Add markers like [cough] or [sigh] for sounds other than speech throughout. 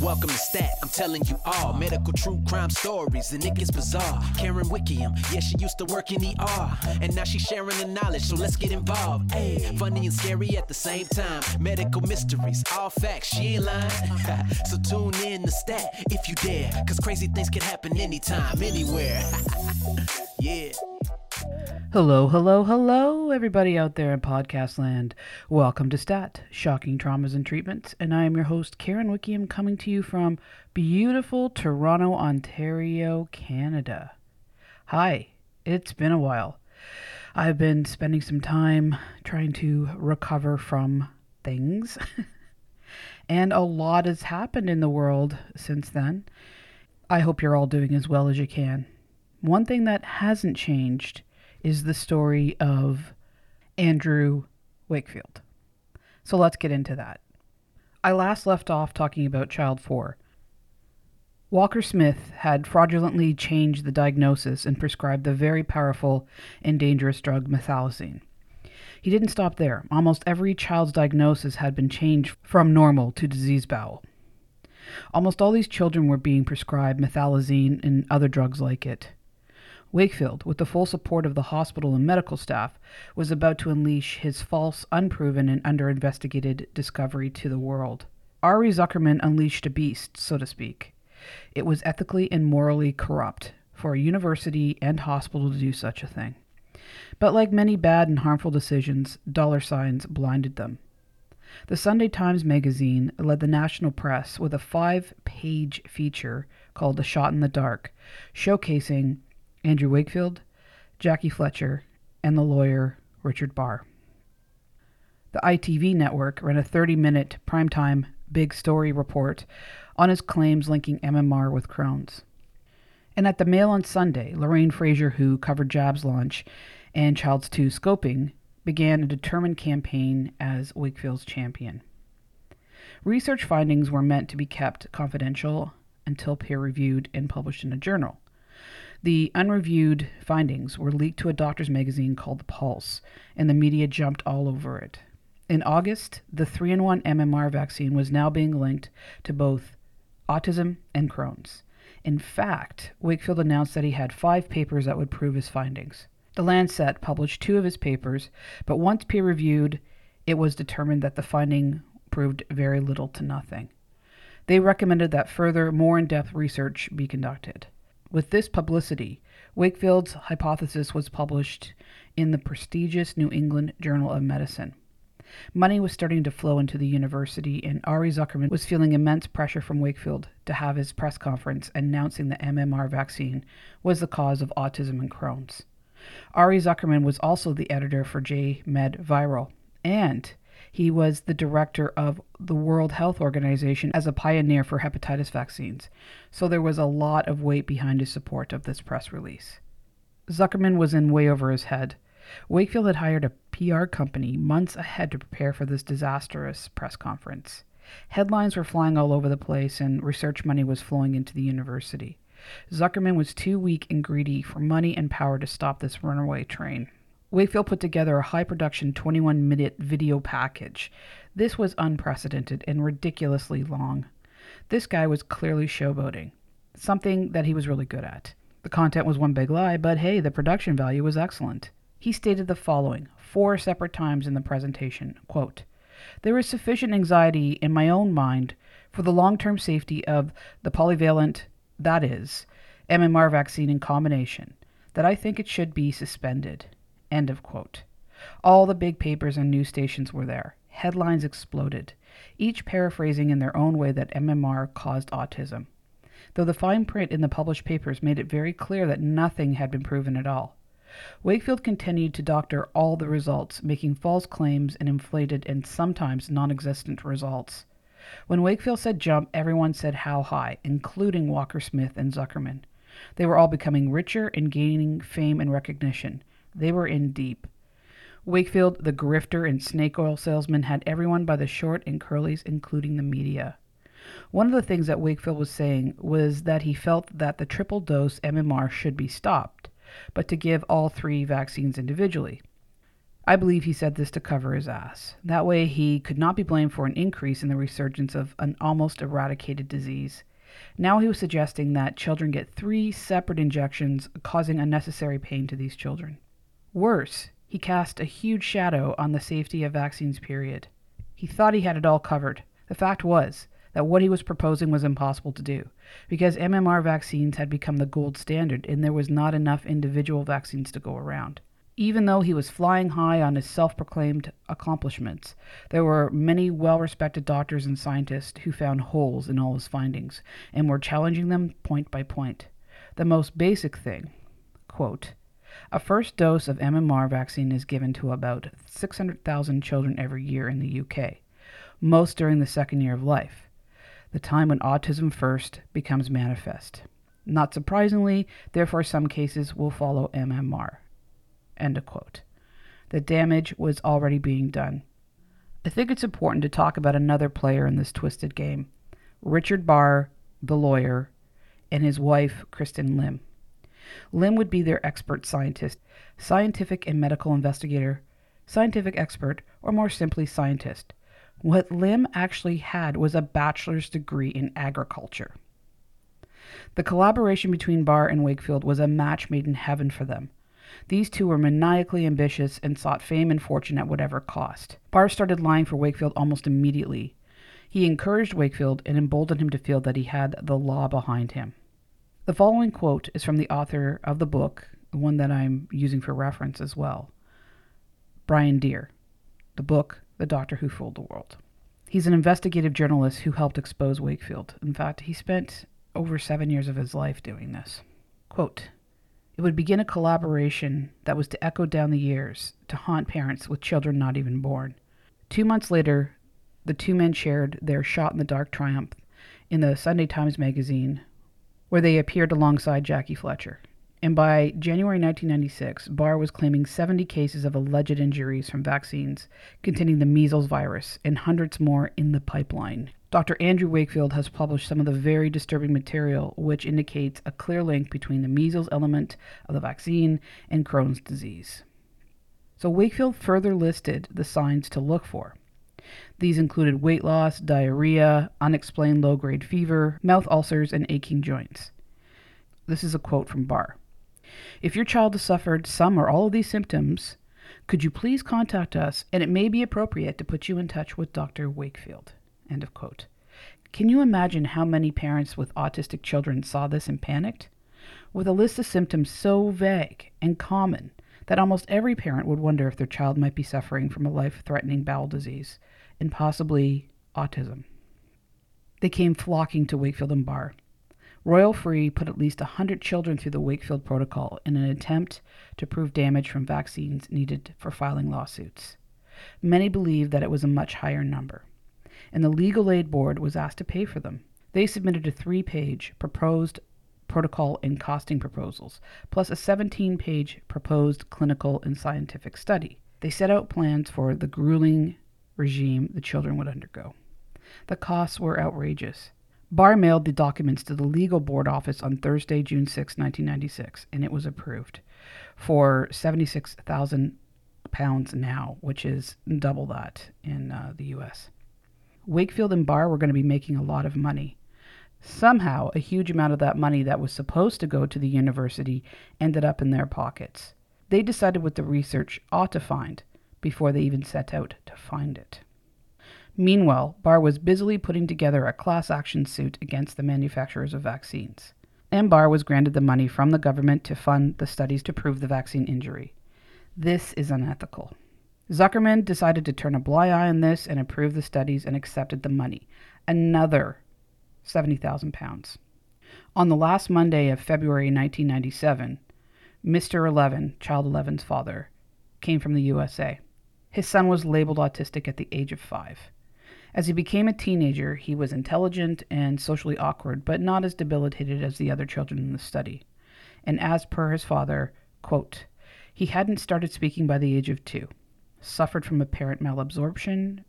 Welcome to Stat, I'm telling you all medical true crime stories, and it gets bizarre. Karen Wickiam, yeah, she used to work in ER, and now she's sharing the knowledge, so let's get involved. Hey, funny and scary at the same time. Medical mysteries, all facts, she ain't lying. [laughs] so tune in to Stat if you dare, cause crazy things can happen anytime, anywhere. [laughs] yeah. Hello, hello, hello, everybody out there in podcast land. Welcome to STAT, Shocking Traumas and Treatments, and I am your host, Karen Wickiam, coming to you from beautiful Toronto, Ontario, Canada. Hi, it's been a while. I've been spending some time trying to recover from things, [laughs] and a lot has happened in the world since then. I hope you're all doing as well as you can. One thing that hasn't changed is the story of Andrew Wakefield. So let's get into that. I last left off talking about child 4. Walker Smith had fraudulently changed the diagnosis and prescribed the very powerful and dangerous drug mesalazine. He didn't stop there. Almost every child's diagnosis had been changed from normal to disease bowel. Almost all these children were being prescribed mesalazine and other drugs like it. Wakefield, with the full support of the hospital and medical staff, was about to unleash his false, unproven, and under-investigated discovery to the world. Arie Zuckerman unleashed a beast, so to speak. It was ethically and morally corrupt for a university and hospital to do such a thing. But like many bad and harmful decisions, dollar signs blinded them. The Sunday Times magazine led the national press with a five page feature called A Shot in the Dark, showcasing Andrew Wakefield, Jackie Fletcher, and the lawyer Richard Barr. The ITV network ran a 30 minute primetime big story report on his claims linking MMR with Crohn's. And at the Mail on Sunday, Lorraine Fraser, who covered Jab's launch and Child's 2 scoping, began a determined campaign as Wakefield's champion. Research findings were meant to be kept confidential until peer reviewed and published in a journal. The unreviewed findings were leaked to a doctor's magazine called The Pulse, and the media jumped all over it. In August, the 3 in 1 MMR vaccine was now being linked to both autism and Crohn's. In fact, Wakefield announced that he had five papers that would prove his findings. The Lancet published two of his papers, but once peer reviewed, it was determined that the finding proved very little to nothing. They recommended that further, more in depth research be conducted. With this publicity, Wakefield's hypothesis was published in the prestigious New England Journal of Medicine. Money was starting to flow into the university, and Arie Zuckerman was feeling immense pressure from Wakefield to have his press conference announcing the MMR vaccine was the cause of autism and Crohn's. Arie Zuckerman was also the editor for J Med Virol, and he was the director of the World Health Organization as a pioneer for hepatitis vaccines, so there was a lot of weight behind his support of this press release. Zuckerman was in way over his head. Wakefield had hired a PR company months ahead to prepare for this disastrous press conference. Headlines were flying all over the place, and research money was flowing into the university. Zuckerman was too weak and greedy for money and power to stop this runaway train. Wakefield put together a high production 21 minute video package. This was unprecedented and ridiculously long. This guy was clearly showboating, something that he was really good at. The content was one big lie, but hey, the production value was excellent. He stated the following four separate times in the presentation quote, There is sufficient anxiety in my own mind for the long term safety of the polyvalent, that is, MMR vaccine in combination, that I think it should be suspended. End of quote. All the big papers and news stations were there. Headlines exploded, each paraphrasing in their own way that MMR caused autism, though the fine print in the published papers made it very clear that nothing had been proven at all. Wakefield continued to doctor all the results, making false claims and inflated and sometimes non existent results. When Wakefield said jump, everyone said how high, including Walker Smith and Zuckerman. They were all becoming richer and gaining fame and recognition. They were in deep. Wakefield, the grifter and snake oil salesman, had everyone by the short and curlies, including the media. One of the things that Wakefield was saying was that he felt that the triple dose MMR should be stopped, but to give all three vaccines individually. I believe he said this to cover his ass. That way, he could not be blamed for an increase in the resurgence of an almost eradicated disease. Now he was suggesting that children get three separate injections, causing unnecessary pain to these children. Worse, he cast a huge shadow on the safety of vaccines, period. He thought he had it all covered. The fact was that what he was proposing was impossible to do, because MMR vaccines had become the gold standard and there was not enough individual vaccines to go around. Even though he was flying high on his self proclaimed accomplishments, there were many well respected doctors and scientists who found holes in all his findings and were challenging them point by point. The most basic thing quote, a first dose of MMR vaccine is given to about 600,000 children every year in the UK, most during the second year of life, the time when autism first becomes manifest. Not surprisingly, therefore, some cases will follow MMR. End of quote. The damage was already being done. I think it's important to talk about another player in this twisted game Richard Barr, the lawyer, and his wife, Kirsten Limb. Limb would be their expert scientist, scientific and medical investigator, scientific expert, or more simply, scientist. What Limb actually had was a bachelor's degree in agriculture. The collaboration between Barr and Wakefield was a match made in heaven for them. These two were maniacally ambitious and sought fame and fortune at whatever cost. Barr started lying for Wakefield almost immediately. He encouraged Wakefield and emboldened him to feel that he had the law behind him. The following quote is from the author of the book, the one that I'm using for reference as well Brian Deer. The book, The Doctor Who Fooled the World. He's an investigative journalist who helped expose Wakefield. In fact, he spent over seven years of his life doing this. Quote, it would begin a collaboration that was to echo down the years, to haunt parents with children not even born. Two months later, the two men shared their shot in the dark triumph in the Sunday Times magazine, where they appeared alongside Jackie Fletcher. And by January 1996, Barr was claiming 70 cases of alleged injuries from vaccines containing the measles virus and hundreds more in the pipeline. Dr. Andrew Wakefield has published some of the very disturbing material which indicates a clear link between the measles element of the vaccine and Crohn's disease. So, Wakefield further listed the signs to look for. These included weight loss, diarrhea, unexplained low grade fever, mouth ulcers, and aching joints. This is a quote from Barr. If your child has suffered some or all of these symptoms, could you please contact us and it may be appropriate to put you in touch with Dr. Wakefield. End of quote. Can you imagine how many parents with autistic children saw this and panicked? With a list of symptoms so vague and common that almost every parent would wonder if their child might be suffering from a life threatening bowel disease and possibly autism. They came flocking to Wakefield and Barr. Royal Free put at least 100 children through the Wakefield protocol in an attempt to prove damage from vaccines needed for filing lawsuits. Many believed that it was a much higher number and the Legal Aid Board was asked to pay for them. They submitted a three page proposed protocol and costing proposals, plus a 17 page proposed clinical and scientific study. They set out plans for the grueling regime the children would undergo. The costs were outrageous. Barr mailed the documents to the legal board office on Thursday, June 6, 1996, and it was approved for 76,000 pounds now, which is double that in uh, the U.S. Wakefield and Barr were going to be making a lot of money. Somehow, a huge amount of that money that was supposed to go to the university ended up in their pockets. They decided what the research ought to find before they even set out to find it. Meanwhile, Barr was busily putting together a class action suit against the manufacturers of vaccines. And Barr was granted the money from the government to fund the studies to prove the vaccine injury. This is unethical. Zuckerman decided to turn a blind eye on this and approve the studies and accepted the money. Another 70,000 pounds. On the last Monday of February 1997, Mr. Eleven, Child Eleven's father, came from the USA. His son was labeled autistic at the age of five. As he became a teenager, he was intelligent and socially awkward, but not as debilitated as the other children in the study. And as per his father, quote, he hadn't started speaking by the age of two suffered from apparent malabsorption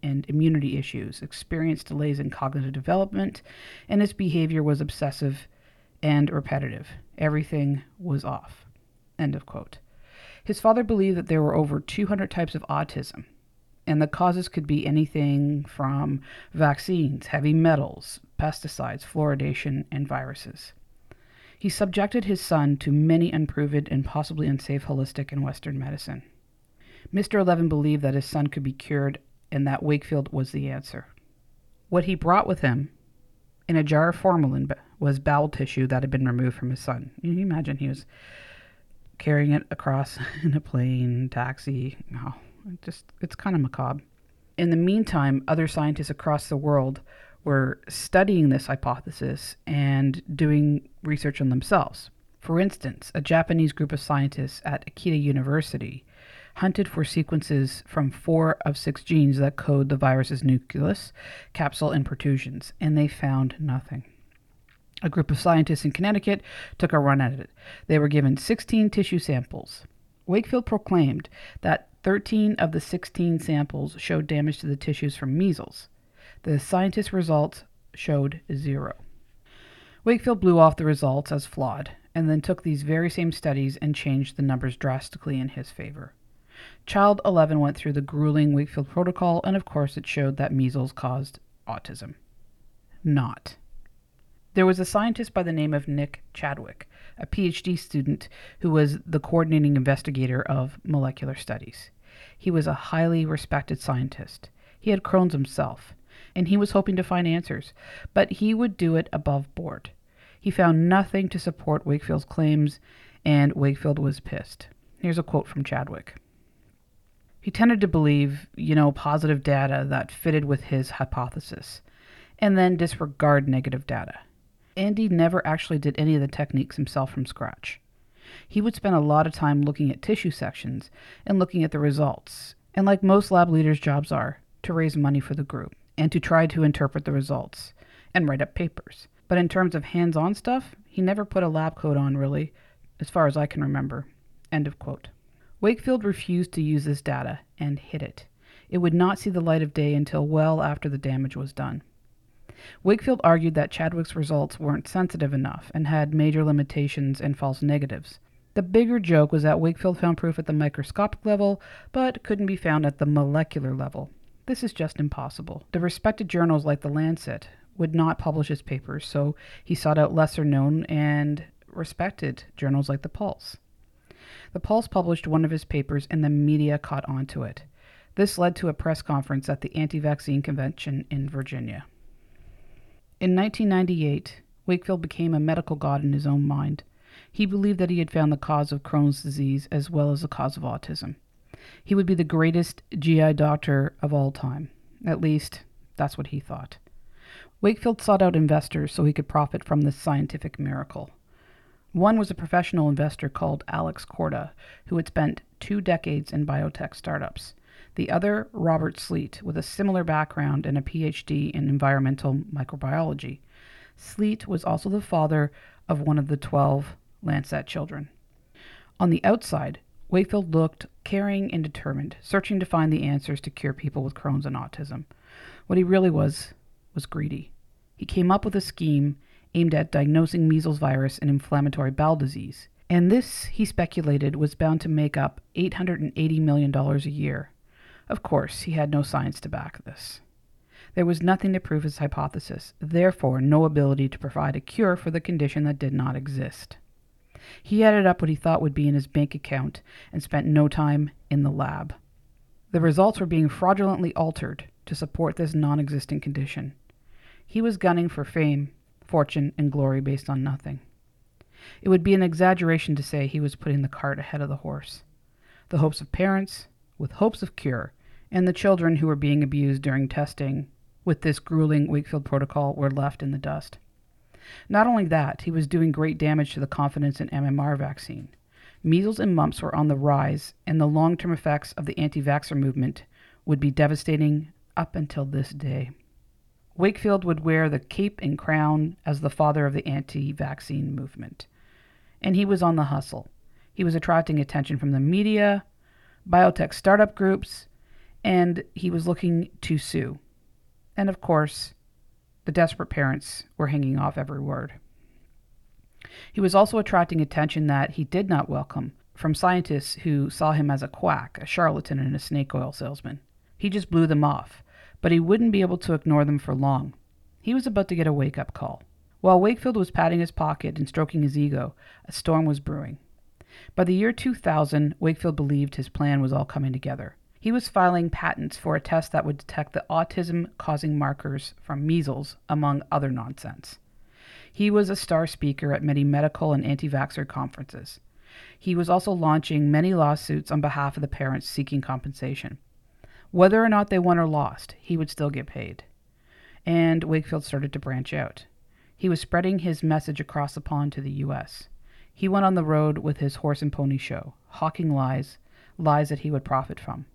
and immunity issues, experienced delays in cognitive development, and his behavior was obsessive and repetitive. Everything was off. End of quote. His father believed that there were over 200 types of autism, and the causes could be anything from vaccines, heavy metals, pesticides, fluoridation, and viruses. He subjected his son to many unproven and possibly unsafe holistic and Western medicine. Mr. Eleven believed that his son could be cured and that Wakefield was the answer. What he brought with him in a jar of formalin was bowel tissue that had been removed from his son. Can you imagine he was carrying it across [laughs] in a plane, taxi? Oh, it just it's kind of macabre. In the meantime, other scientists across the world were studying this hypothesis and doing research on themselves. For instance, a Japanese group of scientists at Akita University hunted for sequences from four of six genes that code the virus's nucleus, capsule, and protrusions, and they found nothing. A group of scientists in Connecticut took a run at it. They were given 16 tissue samples. Wakefield proclaimed that 13 of the 16 samples showed damage to the tissues from measles. The scientists' results showed zero. Wakefield blew off the results as flawed, and then took these very same studies and changed the numbers drastically in his favor. Child 11 went through the grueling Wakefield protocol, and of course, it showed that measles caused autism. Not. There was a scientist by the name of Nick Chadwick, a PhD student who was the coordinating investigator of molecular studies. He was a highly respected scientist. He had Crohn's himself, and he was hoping to find answers, but he would do it above board. He found nothing to support Wakefield's claims, and Wakefield was pissed. Here's a quote from Chadwick. He tended to believe, you know, positive data that fitted with his hypothesis, and then disregard negative data. Andy never actually did any of the techniques himself from scratch. He would spend a lot of time looking at tissue sections and looking at the results, and like most lab leaders' jobs are, to raise money for the group and to try to interpret the results and write up papers. But in terms of hands on stuff, he never put a lab coat on, really, as far as I can remember. End of quote. Wakefield refused to use this data and hid it. It would not see the light of day until well after the damage was done. Wakefield argued that Chadwick's results weren't sensitive enough and had major limitations and false negatives. The bigger joke was that Wakefield found proof at the microscopic level, but couldn't be found at the molecular level. This is just impossible. The respected journals like The Lancet would not publish his papers, so he sought out lesser known and respected journals like The Pulse. The Pulse published one of his papers, and the media caught on to it. This led to a press conference at the anti vaccine convention in Virginia. In 1998, Wakefield became a medical god in his own mind. He believed that he had found the cause of Crohn's disease as well as the cause of autism. He would be the greatest GI doctor of all time. At least, that's what he thought. Wakefield sought out investors so he could profit from this scientific miracle. One was a professional investor called Alex Corda, who had spent two decades in biotech startups. The other, Robert Sleet, with a similar background and a PhD in environmental microbiology. Sleet was also the father of one of the 12 Lancet children. On the outside, Wakefield looked caring and determined, searching to find the answers to cure people with Crohn's and autism. What he really was was greedy. He came up with a scheme aimed at diagnosing measles virus and inflammatory bowel disease. And this, he speculated, was bound to make up $880 million a year. Of course, he had no science to back this. There was nothing to prove his hypothesis, therefore, no ability to provide a cure for the condition that did not exist. He added up what he thought would be in his bank account and spent no time in the lab. The results were being fraudulently altered to support this non existent condition. He was gunning for fame, fortune, and glory based on nothing. It would be an exaggeration to say he was putting the cart ahead of the horse. The hopes of parents, with hopes of cure, and the children who were being abused during testing with this grueling Wakefield protocol were left in the dust. Not only that, he was doing great damage to the confidence in MMR vaccine. Measles and mumps were on the rise, and the long term effects of the anti vaxxer movement would be devastating up until this day. Wakefield would wear the cape and crown as the father of the anti vaccine movement. And he was on the hustle. He was attracting attention from the media, biotech startup groups, and he was looking to sue. And of course, the desperate parents were hanging off every word. He was also attracting attention that he did not welcome from scientists who saw him as a quack, a charlatan, and a snake oil salesman. He just blew them off, but he wouldn't be able to ignore them for long. He was about to get a wake up call. While Wakefield was patting his pocket and stroking his ego, a storm was brewing. By the year 2000, Wakefield believed his plan was all coming together. He was filing patents for a test that would detect the autism causing markers from measles, among other nonsense. He was a star speaker at many medical and anti vaxxer conferences. He was also launching many lawsuits on behalf of the parents seeking compensation. Whether or not they won or lost, he would still get paid. And Wakefield started to branch out. He was spreading his message across the pond to the U.S. He went on the road with his horse and pony show, hawking lies, lies that he would profit from.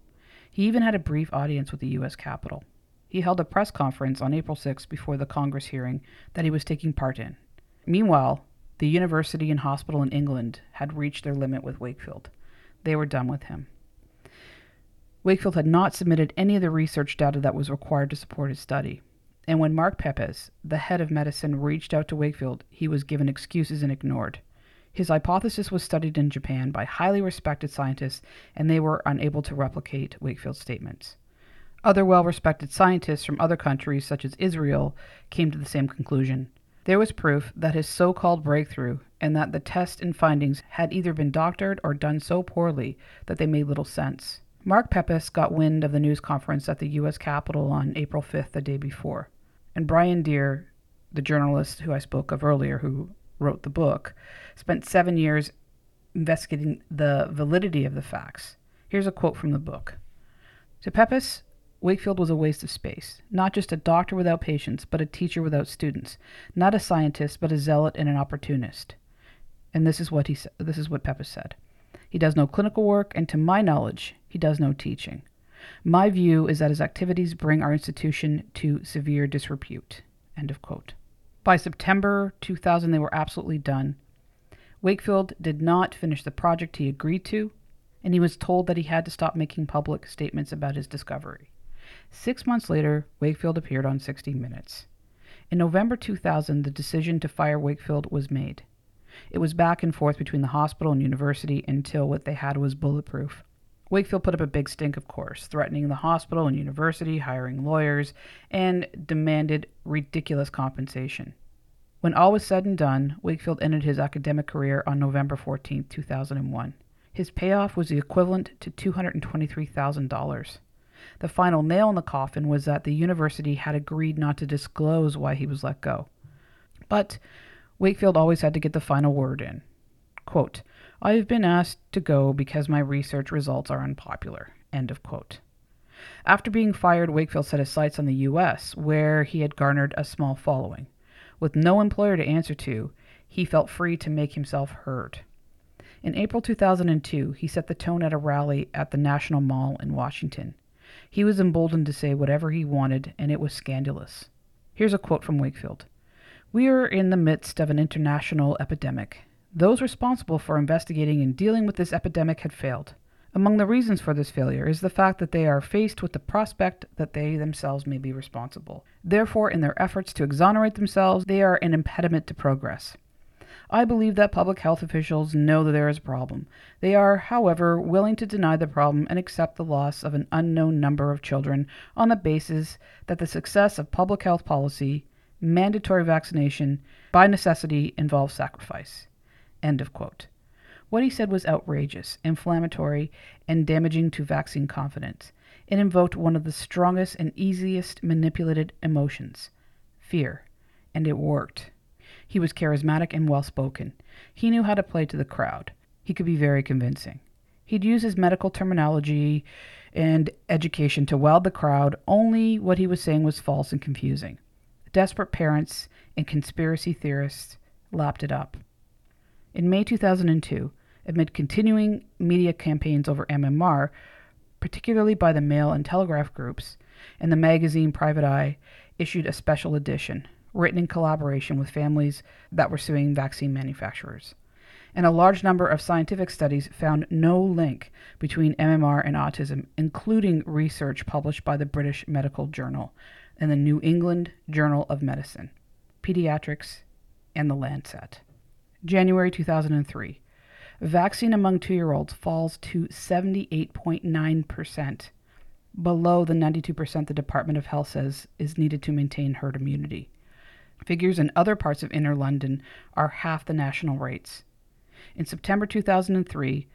He even had a brief audience with the U.S. Capitol. He held a press conference on April 6 before the Congress hearing that he was taking part in. Meanwhile, the university and hospital in England had reached their limit with Wakefield. They were done with him. Wakefield had not submitted any of the research data that was required to support his study. And when Mark Pepys, the head of medicine, reached out to Wakefield, he was given excuses and ignored. His hypothesis was studied in Japan by highly respected scientists, and they were unable to replicate Wakefield's statements. Other well respected scientists from other countries, such as Israel, came to the same conclusion. There was proof that his so called breakthrough and that the test and findings had either been doctored or done so poorly that they made little sense. Mark Pepys got wind of the news conference at the U.S. Capitol on April 5th, the day before. And Brian Deer, the journalist who I spoke of earlier, who wrote the book, spent seven years investigating the validity of the facts. Here's a quote from the book To Pepys, Wakefield was a waste of space. Not just a doctor without patients, but a teacher without students. Not a scientist, but a zealot and an opportunist. And this is what he this is what Pepys said. He does no clinical work, and to my knowledge, he does no teaching. My view is that his activities bring our institution to severe disrepute. End of quote. By September 2000, they were absolutely done. Wakefield did not finish the project he agreed to, and he was told that he had to stop making public statements about his discovery. Six months later, Wakefield appeared on 60 Minutes. In November 2000, the decision to fire Wakefield was made. It was back and forth between the hospital and university until what they had was bulletproof. Wakefield put up a big stink, of course, threatening the hospital and university, hiring lawyers, and demanded ridiculous compensation. When all was said and done, Wakefield ended his academic career on November 14, 2001. His payoff was the equivalent to $223,000. The final nail in the coffin was that the university had agreed not to disclose why he was let go. But Wakefield always had to get the final word in. Quote, I have been asked to go because my research results are unpopular. End of quote. After being fired, Wakefield set his sights on the U.S., where he had garnered a small following. With no employer to answer to, he felt free to make himself heard. In April 2002, he set the tone at a rally at the National Mall in Washington. He was emboldened to say whatever he wanted, and it was scandalous. Here's a quote from Wakefield We are in the midst of an international epidemic. Those responsible for investigating and dealing with this epidemic had failed. Among the reasons for this failure is the fact that they are faced with the prospect that they themselves may be responsible. Therefore, in their efforts to exonerate themselves, they are an impediment to progress. I believe that public health officials know that there is a problem. They are, however, willing to deny the problem and accept the loss of an unknown number of children on the basis that the success of public health policy, mandatory vaccination, by necessity involves sacrifice. End of quote. What he said was outrageous, inflammatory, and damaging to vaccine confidence. It invoked one of the strongest and easiest manipulated emotions fear. And it worked. He was charismatic and well spoken. He knew how to play to the crowd. He could be very convincing. He'd use his medical terminology and education to wow the crowd, only what he was saying was false and confusing. Desperate parents and conspiracy theorists lapped it up. In May 2002, amid continuing media campaigns over MMR, particularly by the Mail and Telegraph groups, and the magazine Private Eye issued a special edition, written in collaboration with families that were suing vaccine manufacturers. And a large number of scientific studies found no link between MMR and autism, including research published by the British Medical Journal and the New England Journal of Medicine, Pediatrics, and the Lancet. January 2003. Vaccine among two year olds falls to 78.9%, below the 92% the Department of Health says is needed to maintain herd immunity. Figures in other parts of inner London are half the national rates. In September 2003,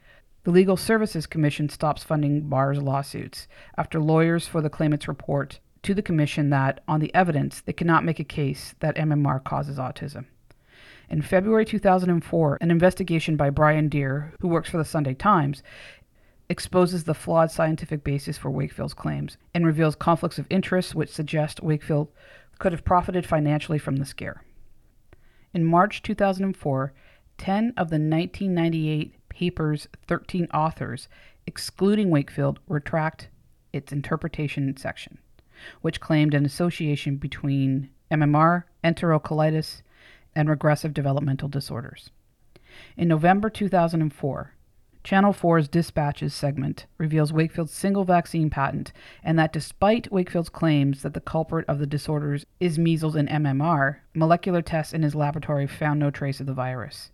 the Legal Services Commission stops funding Barr's lawsuits after lawyers for the claimants report to the Commission that, on the evidence, they cannot make a case that MMR causes autism. In February 2004, an investigation by Brian Deer, who works for the Sunday Times, exposes the flawed scientific basis for Wakefield's claims and reveals conflicts of interest which suggest Wakefield could have profited financially from the scare. In March 2004, 10 of the 1998 paper's 13 authors, excluding Wakefield, retract its interpretation section, which claimed an association between MMR, enterocolitis, and regressive developmental disorders. In November 2004, Channel 4's Dispatches segment reveals Wakefield's single vaccine patent and that despite Wakefield's claims that the culprit of the disorders is measles and MMR, molecular tests in his laboratory found no trace of the virus.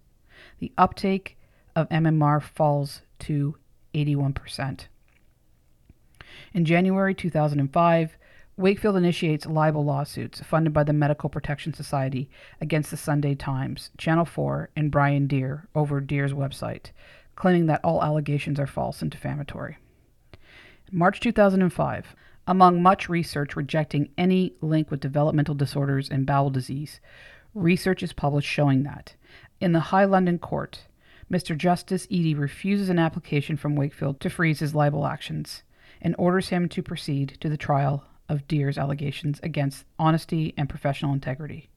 The uptake of MMR falls to 81%. In January 2005, Wakefield initiates libel lawsuits funded by the Medical Protection Society against the Sunday Times, Channel 4, and Brian Deer over Deer's website, claiming that all allegations are false and defamatory. March 2005, among much research rejecting any link with developmental disorders and bowel disease, research is published showing that, in the High London Court, Mr. Justice Eady refuses an application from Wakefield to freeze his libel actions and orders him to proceed to the trial of Deer's allegations against honesty and professional integrity.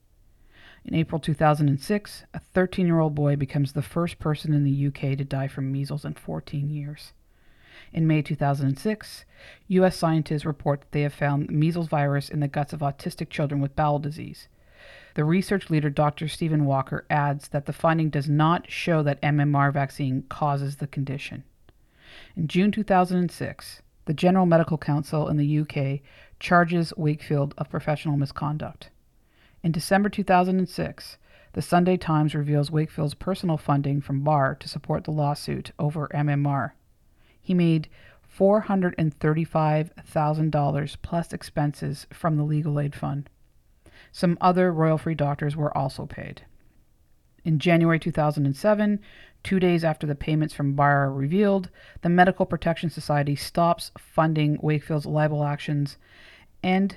In April 2006, a 13 year old boy becomes the first person in the UK to die from measles in 14 years. In May 2006, U.S. scientists report that they have found measles virus in the guts of autistic children with bowel disease. The research leader, Dr. Stephen Walker, adds that the finding does not show that MMR vaccine causes the condition. In June 2006, the General Medical Council in the UK charges Wakefield of professional misconduct. In December 2006, the Sunday Times reveals Wakefield's personal funding from Barr to support the lawsuit over MMR. He made $435,000 plus expenses from the legal aid fund. Some other royal free doctors were also paid. In January 2007, two days after the payments from Barr are revealed, the Medical Protection Society stops funding Wakefield's libel actions and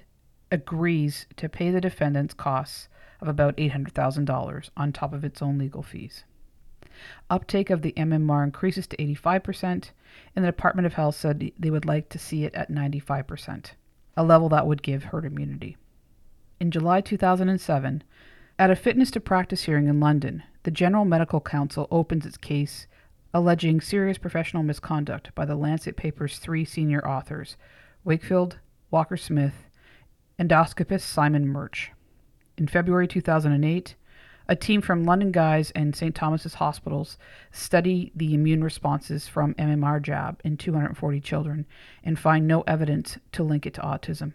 agrees to pay the defendants costs of about $800,000 on top of its own legal fees. Uptake of the MMR increases to 85%, and the Department of Health said they would like to see it at 95%, a level that would give herd immunity. In July 2007, at a fitness to practice hearing in London, the General Medical Council opens its case alleging serious professional misconduct by the Lancet paper's three senior authors, Wakefield, Walker Smith, endoscopist Simon Murch. In February 2008, a team from London Guy's and St. Thomas's hospitals study the immune responses from MMR jab in 240 children and find no evidence to link it to autism.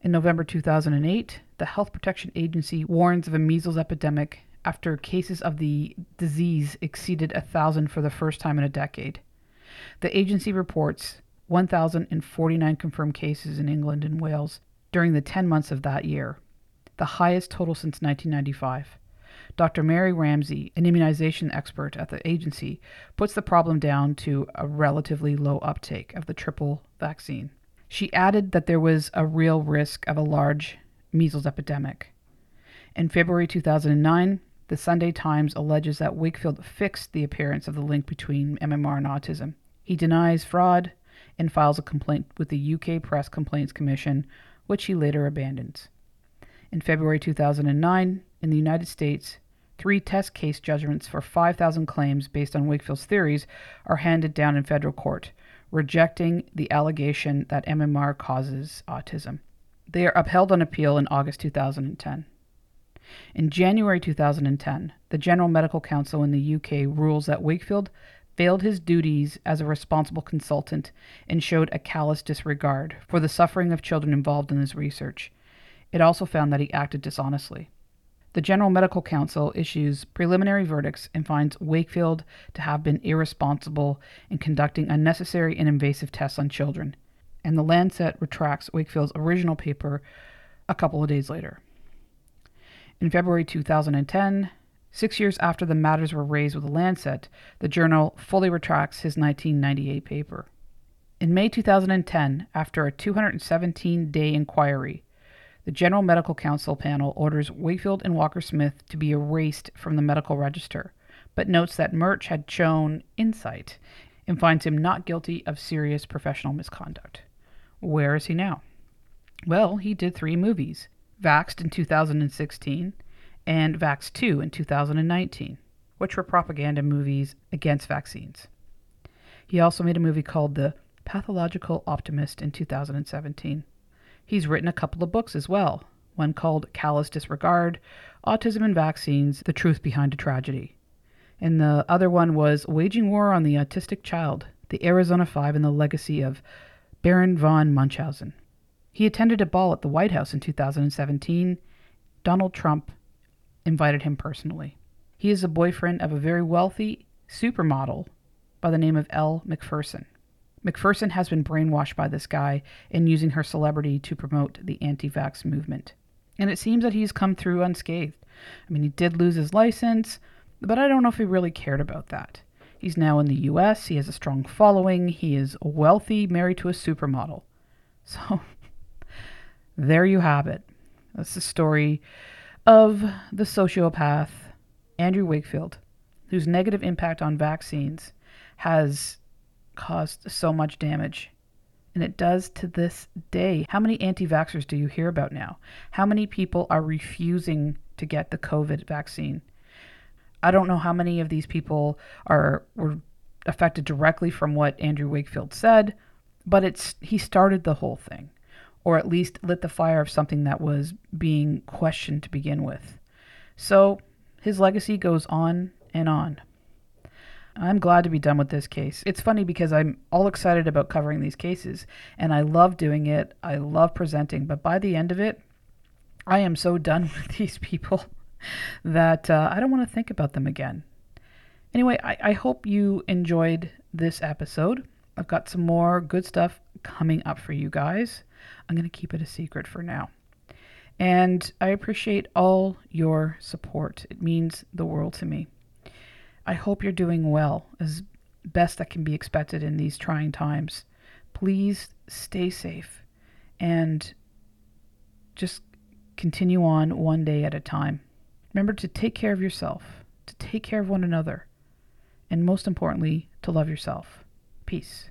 In November 2008, the Health Protection Agency warns of a measles epidemic after cases of the disease exceeded a thousand for the first time in a decade. The agency reports 1,049 confirmed cases in England and Wales during the 10 months of that year, the highest total since 1995. Dr. Mary Ramsay, an immunization expert at the agency, puts the problem down to a relatively low uptake of the triple vaccine. She added that there was a real risk of a large measles epidemic. In February 2009, the Sunday Times alleges that Wakefield fixed the appearance of the link between MMR and autism. He denies fraud and files a complaint with the UK Press Complaints Commission, which he later abandons. In February 2009, in the United States, three test case judgments for 5,000 claims based on Wakefield's theories are handed down in federal court, rejecting the allegation that MMR causes autism. They are upheld on appeal in August 2010. In January 2010, the General Medical Council in the UK rules that Wakefield failed his duties as a responsible consultant and showed a callous disregard for the suffering of children involved in his research. It also found that he acted dishonestly. The General Medical Council issues preliminary verdicts and finds Wakefield to have been irresponsible in conducting unnecessary and invasive tests on children. And the Lancet retracts Wakefield's original paper a couple of days later. In February 2010, six years after the matters were raised with the Lancet, the journal fully retracts his 1998 paper. In May 2010, after a 217 day inquiry, the General Medical Council panel orders Wakefield and Walker Smith to be erased from the medical register, but notes that Murch had shown insight and finds him not guilty of serious professional misconduct. Where is he now? Well, he did three movies Vaxxed in 2016 and Vax 2 in 2019, which were propaganda movies against vaccines. He also made a movie called The Pathological Optimist in 2017. He's written a couple of books as well, one called Callous Disregard Autism and Vaccines The Truth Behind a Tragedy. And the other one was Waging War on the Autistic Child The Arizona Five and the Legacy of Baron von Munchausen. He attended a ball at the White House in 2017. Donald Trump invited him personally. He is the boyfriend of a very wealthy supermodel by the name of Elle Macpherson. Macpherson has been brainwashed by this guy and using her celebrity to promote the anti vax movement. And it seems that he's come through unscathed. I mean, he did lose his license, but I don't know if he really cared about that. He's now in the US, he has a strong following, he is wealthy, married to a supermodel. [laughs] So, there you have it. That's the story of the sociopath, Andrew Wakefield, whose negative impact on vaccines has caused so much damage. And it does to this day. How many anti vaxxers do you hear about now? How many people are refusing to get the COVID vaccine? I don't know how many of these people are were affected directly from what Andrew Wakefield said, but it's he started the whole thing, or at least lit the fire of something that was being questioned to begin with. So his legacy goes on and on. I'm glad to be done with this case. It's funny because I'm all excited about covering these cases and I love doing it. I love presenting, but by the end of it, I am so done [laughs] with these people [laughs] that uh, I don't want to think about them again. Anyway, I, I hope you enjoyed this episode. I've got some more good stuff coming up for you guys. I'm going to keep it a secret for now. And I appreciate all your support. It means the world to me. I hope you're doing well, as best that can be expected in these trying times. Please stay safe and just continue on one day at a time. Remember to take care of yourself, to take care of one another, and most importantly, to love yourself. Peace.